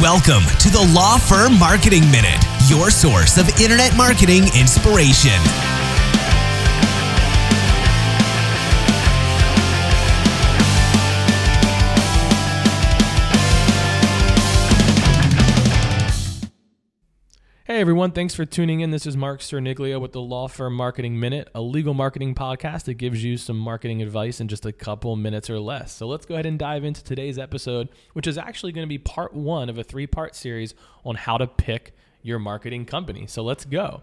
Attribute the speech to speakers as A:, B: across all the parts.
A: Welcome to the Law Firm Marketing Minute, your source of internet marketing inspiration.
B: Hey everyone, thanks for tuning in. This is Mark Cerniglia with the Law Firm Marketing Minute, a legal marketing podcast that gives you some marketing advice in just a couple minutes or less. So let's go ahead and dive into today's episode, which is actually going to be part one of a three part series on how to pick your marketing company. So let's go.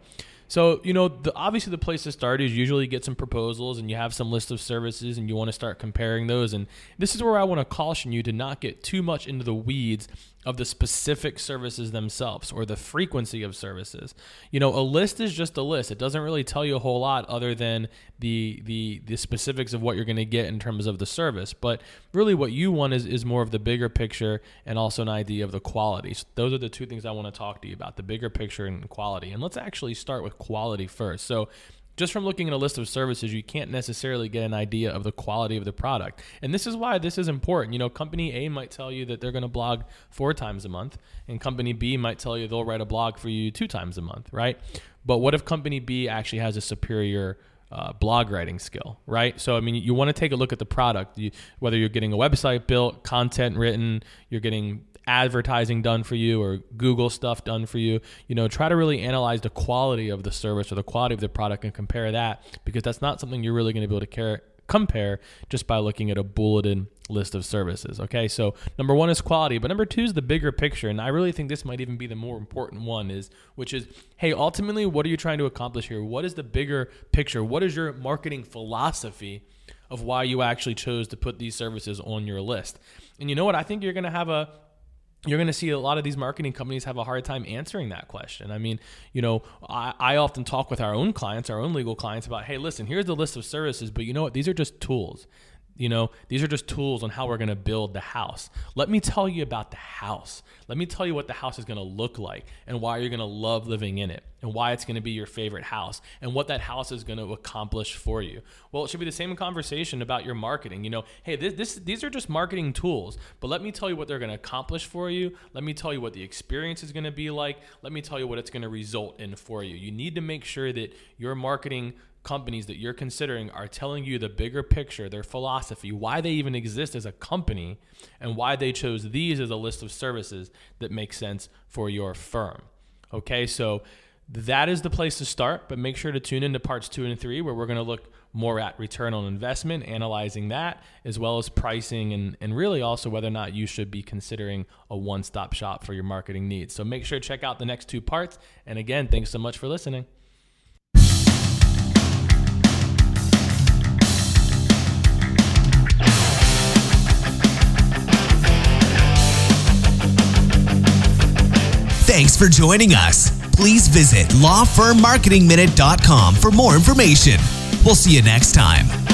B: So, you know, the, obviously the place to start is usually get some proposals and you have some list of services and you want to start comparing those. And this is where I want to caution you to not get too much into the weeds of the specific services themselves or the frequency of services. You know, a list is just a list. It doesn't really tell you a whole lot other than the the the specifics of what you're going to get in terms of the service. But really what you want is is more of the bigger picture and also an idea of the quality. So those are the two things I want to talk to you about, the bigger picture and quality. And let's actually start with quality first. So just from looking at a list of services, you can't necessarily get an idea of the quality of the product. And this is why this is important. You know, company A might tell you that they're going to blog four times a month, and company B might tell you they'll write a blog for you two times a month, right? But what if company B actually has a superior uh, blog writing skill, right? So, I mean, you want to take a look at the product, you, whether you're getting a website built, content written, you're getting advertising done for you or Google stuff done for you. You know, try to really analyze the quality of the service or the quality of the product and compare that because that's not something you're really going to be able to care, compare just by looking at a bulleted list of services. Okay, so number one is quality, but number two is the bigger picture, and I really think this might even be the more important one. Is which is, hey, ultimately, what are you trying to accomplish here? What is the bigger picture? What is your marketing philosophy? Of why you actually chose to put these services on your list. And you know what? I think you're going to have a you're going to see a lot of these marketing companies have a hard time answering that question. I mean, you know, I, I, often talk with our own clients, our own legal clients about, hey, listen, here's the list of services, but you know what? These are just tools. You know, these are just tools on how we're going to build the house. Let me tell you about the house. Let me tell you what the house is going to look like and why you're going to love living in it and why it's going to be your favorite house and what that house is going to accomplish for you. Well, it should be the same conversation about your marketing. You know, hey, this, this these are just marketing tools, but let me tell you what they're going to accomplish for you. Let me tell you what the experience is going to be like. Let me tell you what it's going to result in for you. You need to make sure that your marketing companies that you're considering are telling you the bigger picture, their philosophy, why they even exist as a company, and why they chose these as a list of services that make sense for your firm. Okay, so that is the place to start, but make sure to tune into parts two and three, where we're going to look more at return on investment, analyzing that, as well as pricing, and, and really also whether or not you should be considering a one stop shop for your marketing needs. So make sure to check out the next two parts. And again, thanks so much for listening.
A: Thanks for joining us. Please visit lawfirmmarketingminute.com for more information. We'll see you next time.